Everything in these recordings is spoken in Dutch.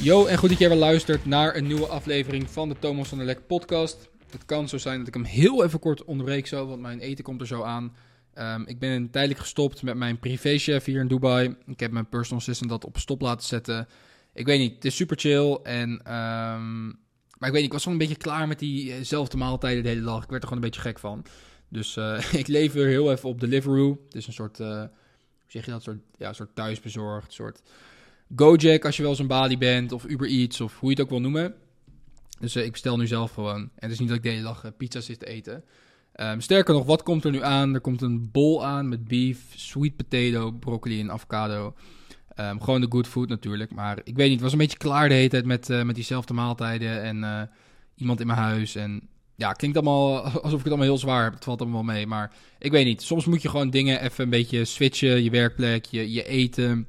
Yo, en goed dat jij weer luistert naar een nieuwe aflevering van de Thomas van der Lek podcast. Het kan zo zijn dat ik hem heel even kort onderbreek zo, want mijn eten komt er zo aan. Ehm, ik ben tijdelijk gestopt met mijn privéchef hier in Dubai. Ik heb mijn personal assistant dat op stop laten zetten. Ik weet niet, het is super chill en... ehm, maar ik weet niet, ik was gewoon een beetje klaar met diezelfde maaltijden de hele dag. Ik werd er gewoon een beetje gek van. Dus eh, ik leef weer heel even op Deliveroo. Het is een soort, eh, hoe zeg je dat, soort, ja, soort thuisbezorgd, soort Gojek als je wel eens een Bali bent, of Uber Eats, of hoe je het ook wil noemen. Dus eh, ik bestel nu zelf gewoon. En het is niet dat ik de hele dag pizza zit te eten. Ehm, sterker nog, wat komt er nu aan? Er komt een bol aan met beef, sweet potato, broccoli en avocado. Ehm, gewoon de good food natuurlijk. Maar ik weet niet, het was een beetje klaar de hele tijd met, met diezelfde maaltijden. En iemand in mijn huis. En ja, klinkt allemaal alsof ik het allemaal heel zwaar heb. Het valt allemaal mee. Maar ik weet niet, soms moet je gewoon dingen even een beetje switchen. Je werkplek, je, je eten.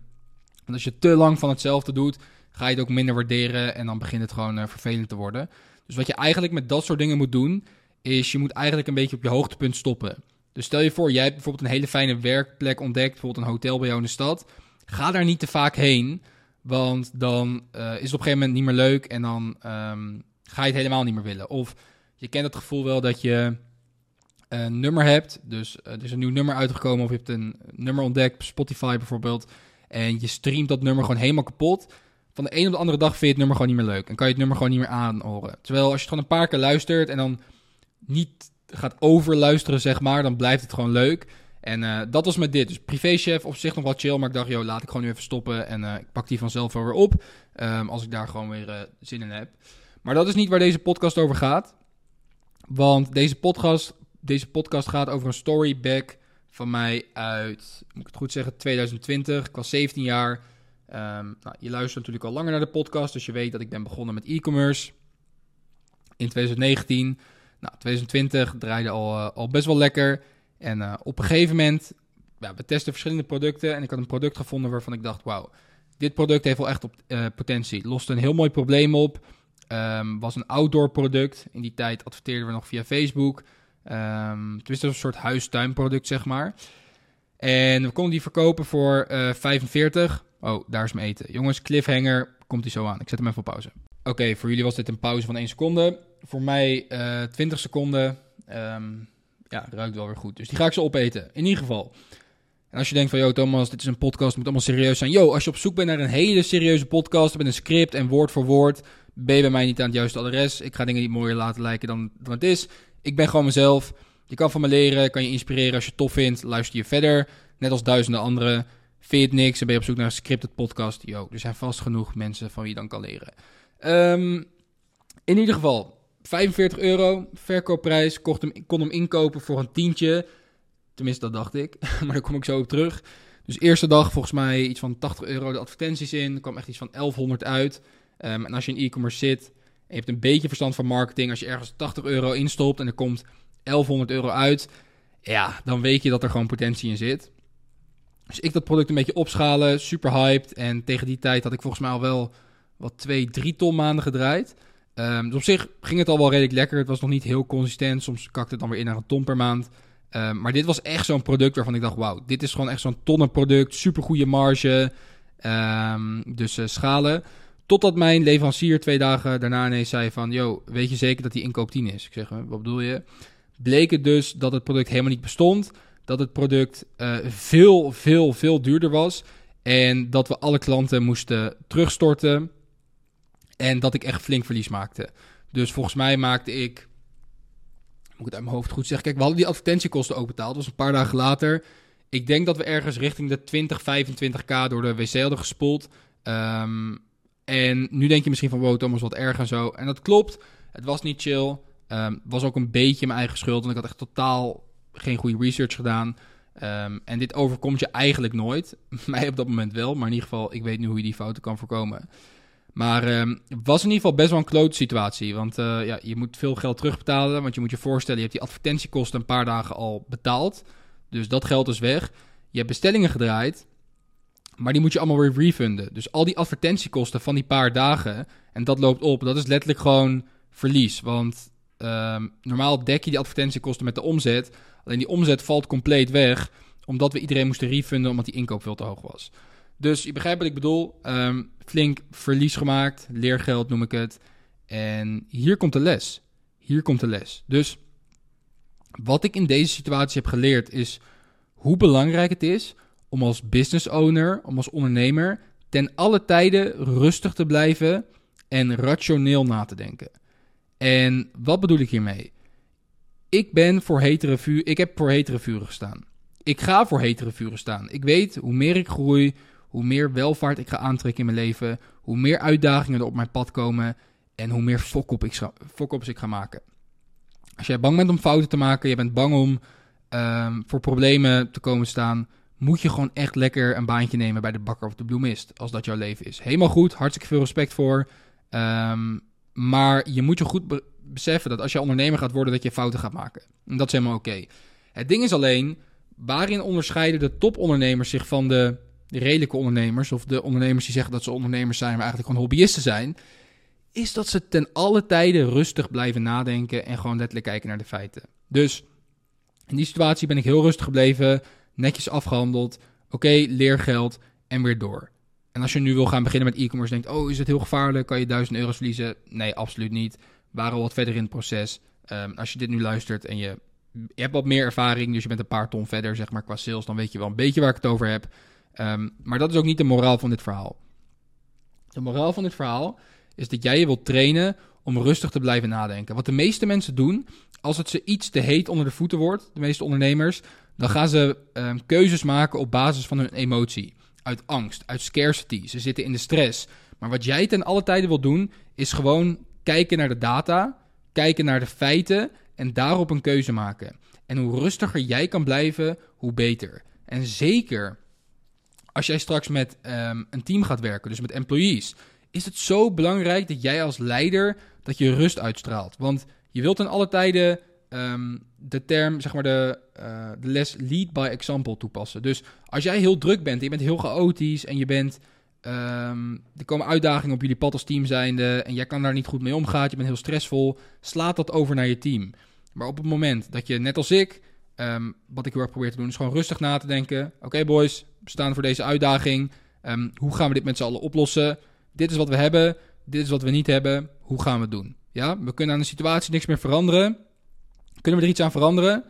Want als je te lang van hetzelfde doet, ga je het ook minder waarderen. En dan begint het gewoon eh, vervelend te worden. Dus wat je eigenlijk met dat soort dingen moet doen, is je moet eigenlijk een beetje op je hoogtepunt stoppen. Dus stel je voor, jij hebt bijvoorbeeld een hele fijne werkplek ontdekt, bijvoorbeeld een hotel bij jou in de stad. Ga daar niet te vaak heen, want dan eh, is het op een gegeven moment niet meer leuk en dan ehm, ga je het helemaal niet meer willen. Of je kent het gevoel wel dat je een nummer hebt, dus eh, er is een nieuw nummer uitgekomen of je hebt een nummer ontdekt, Spotify bijvoorbeeld, en je streamt dat nummer gewoon helemaal kapot. Van de een op de andere dag vind je het nummer gewoon niet meer leuk en kan je het nummer gewoon niet meer aanhoren. Terwijl als je het gewoon een paar keer luistert en dan niet gaat overluisteren, zeg maar, dan blijft het gewoon leuk. En eh, dat was met dit. Dus privéchef op zich nog wel chill, maar ik dacht, joh, laat ik gewoon nu even stoppen. En eh, ik pak die vanzelf wel weer op, ehm, als ik daar gewoon weer zin in heb. Maar dat is niet waar deze podcast over gaat. Want deze podcast, deze podcast gaat over een story back van mij uit, moet ik het goed zeggen, 2020. Ik was 17 jaar. Ehm, nou, je luistert natuurlijk al langer naar de podcast, dus je weet dat ik ben begonnen met e-commerce in 2019. Nou, 2020 draaide al, eh, al best wel lekker. En eh, op een gegeven moment, ja, we testen verschillende producten. En ik had een product gevonden waarvan ik dacht, wauw, dit product heeft wel echt op, eh, potentie. Loste een heel mooi probleem op. Ehm, was een outdoor product. In die tijd adverteerden we nog via Facebook. Ehm het was een soort huistuinproduct, zeg maar. En we konden die verkopen voor eh 45. Oh, daar is mijn eten. Jongens, cliffhanger, komt die zo aan. Ik zet hem even op pauze. Oké, voor jullie was dit een pauze van 1 seconde. Voor mij eh 20 seconden. Ehm, ja, ruikt wel weer goed. Dus die ga ik zo opeten. In ieder geval. En als je denkt van, yo Thomas, dit is een podcast, het moet allemaal serieus zijn. Yo, als je op zoek bent naar een hele serieuze podcast met een script en woord voor woord, ben bij mij niet aan het juiste adres. Ik ga dingen niet mooier laten lijken dan, dan het is. Ik ben gewoon mezelf. Je kan van me leren, kan je inspireren als je het tof vindt. Luister je verder, net als duizenden anderen. Vind je het niks en ben je op zoek naar een scripted podcast? Yo, er zijn vast genoeg mensen van wie je dan kan leren. Ehm, in ieder geval, 45 euro, verkoopprijs. Kocht hem, kon hem inkopen voor een tientje. Tenminste, dat dacht ik. maar daar kom ik zo op terug. Dus eerste dag volgens mij iets van 80 euro de advertenties in. Er kwam echt iets van 1100 uit. Ehm, en als je in e-commerce zit en je hebt een beetje verstand van marketing. Als je ergens 80 euro instopt en er komt 1100 euro uit. Ja, dan weet je dat er gewoon potentie in zit. Dus ik dat product een beetje opschalen. Super hyped. En tegen die tijd had ik volgens mij al wel wat twee, drie ton maanden gedraaid. Ehm, dus op zich ging het al wel redelijk lekker. Het was nog niet heel consistent. Soms kakte het dan weer in naar een ton per maand. Ehm, maar dit was echt zo'n product waarvan ik dacht: wauw, dit is gewoon echt zo'n tonnenproduct. Super goede marge. Dus eh, schalen. Totdat mijn leverancier twee dagen daarna ineens zei: van, Yo, weet je zeker dat die inkoop 10 is? Ik zeg: "Huh, Wat bedoel je? Bleek het dus dat het product helemaal niet bestond. Dat het product eh, veel, veel, veel duurder was. En dat we alle klanten moesten terugstorten. En dat ik echt flink verlies maakte. Dus volgens mij maakte ik. Moet ik het uit mijn hoofd goed zeggen? Kijk, we hadden die advertentiekosten ook betaald. Dat was een paar dagen later. Ik denk dat we ergens richting de 20, 25k door de wc hadden gespoeld. Ehm, en nu denk je misschien van, wow, Thomas, wat erg en zo. En dat klopt. Het was niet chill. Ehm was ook een beetje mijn eigen schuld. Want ik had echt totaal geen goede research gedaan. Ehm, en dit overkomt je eigenlijk nooit. Mij op dat moment wel. Maar in ieder geval, ik weet nu hoe je die fouten kan voorkomen. Maar ehm, het was in ieder geval best wel een klote situatie. Want eh, ja, je moet veel geld terugbetalen. Want je moet je voorstellen, je hebt die advertentiekosten een paar dagen al betaald. Dus dat geld is weg. Je hebt bestellingen gedraaid. Maar die moet je allemaal weer refunden. Dus al die advertentiekosten van die paar dagen. En dat loopt op. Dat is letterlijk gewoon verlies. Want ehm, normaal dek je die advertentiekosten met de omzet. Alleen die omzet valt compleet weg. Omdat we iedereen moesten refunden omdat die inkoop veel te hoog was. Dus je begrijpt wat ik bedoel. Ehm, flink verlies gemaakt. Leergeld noem ik het. En hier komt de les. Hier komt de les. Dus wat ik in deze situatie heb geleerd is hoe belangrijk het is om als business owner, om als ondernemer, ten alle tijden rustig te blijven en rationeel na te denken. En wat bedoel ik hiermee? Ik ben voor hetere vuur, ik heb voor hetere vuren gestaan. Ik ga voor hetere vuren staan. Ik weet hoe meer ik groei, hoe meer welvaart ik ga aantrekken in mijn leven, hoe meer uitdagingen er op mijn pad komen en hoe meer fok ik, ik ga maken. Als jij bang bent om fouten te maken, je bent bang om um, voor problemen te komen staan, moet je gewoon echt lekker een baantje nemen bij de bakker of de bloemist, als dat jouw leven is. Helemaal goed, hartstikke veel respect voor. Um, maar je moet je goed beseffen dat als je ondernemer gaat worden, dat je fouten gaat maken. En dat is helemaal oké. Het ding is alleen, waarin onderscheiden de topondernemers zich van de redelijke ondernemers, of de ondernemers die zeggen dat ze ondernemers zijn, maar eigenlijk gewoon hobbyisten zijn, is dat ze ten alle tijden rustig blijven nadenken en gewoon letterlijk kijken naar de feiten. Dus in die situatie ben ik heel rustig gebleven, netjes afgehandeld, oké, leergeld en weer door. En als je nu wil gaan beginnen met e-commerce, denkt, oh, is het heel gevaarlijk? Kan je duizend euro's verliezen? Nee, absoluut niet. We waren al wat verder in het proces. Um, als je dit nu luistert en je, je, hebt wat meer ervaring, dus je bent een paar ton verder, zeg maar, qua sales, dan weet je wel een beetje waar ik het over heb. Um, maar dat is ook niet de moraal van dit verhaal. De moraal van dit verhaal is dat jij je wilt trainen om rustig te blijven nadenken. Wat de meeste mensen doen, als het ze iets te heet onder de voeten wordt, de meeste ondernemers, dan gaan ze um, keuzes maken op basis van hun emotie uit angst, uit scarcity. Ze zitten in de stress. Maar wat jij ten alle tijden wil doen, is gewoon kijken naar de data, kijken naar de feiten en daarop een keuze maken. En hoe rustiger jij kan blijven, hoe beter. En zeker als jij straks met um, een team gaat werken, dus met employees, is het zo belangrijk dat jij als leider dat je rust uitstraalt. Want je wilt ten alle tijden um, de term, zeg maar de, uh, de les lead by example toepassen. Dus als jij heel druk bent, je bent heel chaotisch en je bent, um, er komen uitdagingen op jullie pad als team zijnde en jij kan daar niet goed mee omgaan, je bent heel stressvol, slaat dat over naar je team. Maar op het moment dat je, net als ik, um, wat ik heel erg probeer te doen, is gewoon rustig na te denken. Oké boys, we staan voor deze uitdaging. hoe gaan we dit met z'n allen oplossen? Dit is wat we hebben, dit is wat we niet hebben. Hoe gaan we het doen? Ja, we kunnen aan de situatie niks meer veranderen. Kunnen we er iets aan veranderen?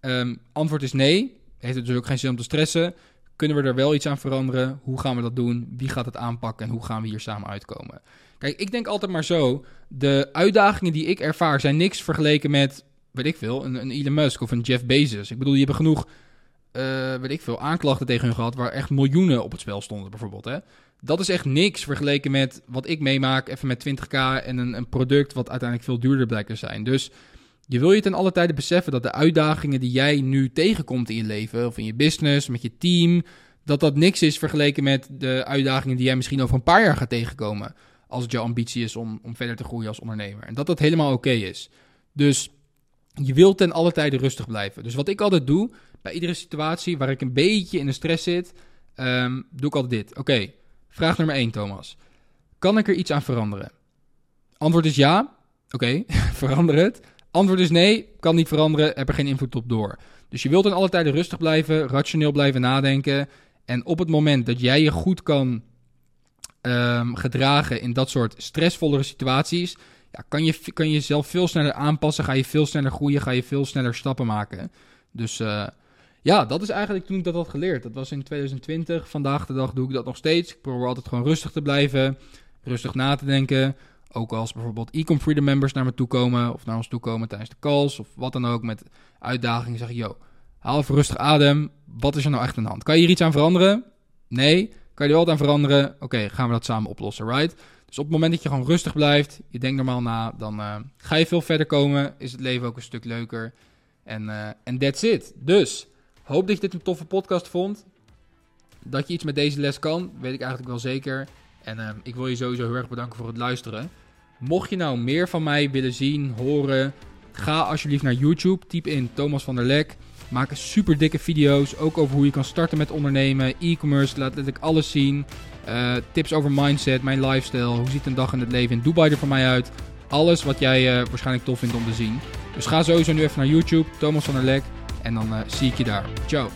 Um, antwoord is nee. Heeft het dus ook geen zin om te stressen. Kunnen we er wel iets aan veranderen? Hoe gaan we dat doen? Wie gaat het aanpakken? En hoe gaan we hier samen uitkomen? Kijk, ik denk altijd maar zo. De uitdagingen die ik ervaar zijn niks vergeleken met, weet ik veel, een, Elon Musk of een Jeff Bezos. Ik bedoel, die hebben genoeg, uh, weet ik veel, aanklachten tegen hun gehad waar echt miljoenen op het spel stonden bijvoorbeeld. Hè? Dat is echt niks vergeleken met wat ik meemaak, even met 20k en een, een product wat uiteindelijk veel duurder blijkt te zijn. Dus je wil je ten alle tijde beseffen dat de uitdagingen die jij nu tegenkomt in je leven, of in je business, met je team, dat dat niks is vergeleken met de uitdagingen die jij misschien over een paar jaar gaat tegenkomen. Als het jouw ambitie is om, om verder te groeien als ondernemer. En dat dat helemaal oké is. Dus je wilt ten alle tijde rustig blijven. Dus wat ik altijd doe, bij iedere situatie waar ik een beetje in de stress zit, um, doe ik altijd dit. Oké, vraag nummer 1, Thomas. Kan ik er iets aan veranderen? Antwoord is ja. Oké, verander het. Antwoord is nee, kan niet veranderen, heb er geen invloed op door. Dus je wilt in alle tijden rustig blijven, rationeel blijven nadenken. En op het moment dat jij je goed kan um, gedragen in dat soort stressvollere situaties, ja, kan, je, kan je jezelf veel sneller aanpassen, ga je veel sneller groeien, ga je veel sneller stappen maken. Dus uh, ja, dat is eigenlijk toen ik dat had geleerd. Dat was in 2020. Vandaag de dag doe ik dat nog steeds. Ik probeer altijd gewoon rustig te blijven, rustig na te denken. Ook als bijvoorbeeld Ecom Freedom members naar me toe komen of naar ons toe komen tijdens de calls of wat dan ook met uitdagingen. Zeg ik, yo, haal even rustig adem. Wat is er nou echt aan de hand? Kan je hier iets aan veranderen? Nee. Kan je er wel aan veranderen? Oké, gaan we dat samen oplossen, right? Dus op het moment dat je gewoon rustig blijft, je denkt normaal na, dan uh, ga je veel verder komen. Is het leven ook een stuk leuker. En uh, that's it. Dus, hoop dat je dit een toffe podcast vond. Dat je iets met deze les kan, weet ik eigenlijk wel zeker. En uh, ik wil je sowieso heel erg bedanken voor het luisteren. Mocht je nou meer van mij willen zien, horen, ga alsjeblieft naar YouTube. Typ in Thomas van der Lek. Maak super dikke video's. Ook over hoe je kan starten met ondernemen, e-commerce. Laat ik alles zien. Uh, tips over mindset, mijn lifestyle. Hoe ziet een dag in het leven in Dubai er voor mij uit? Alles wat jij uh, waarschijnlijk tof vindt om te zien. Dus ga sowieso nu even naar YouTube, Thomas van der Lek. En dan uh, zie ik je daar. Ciao.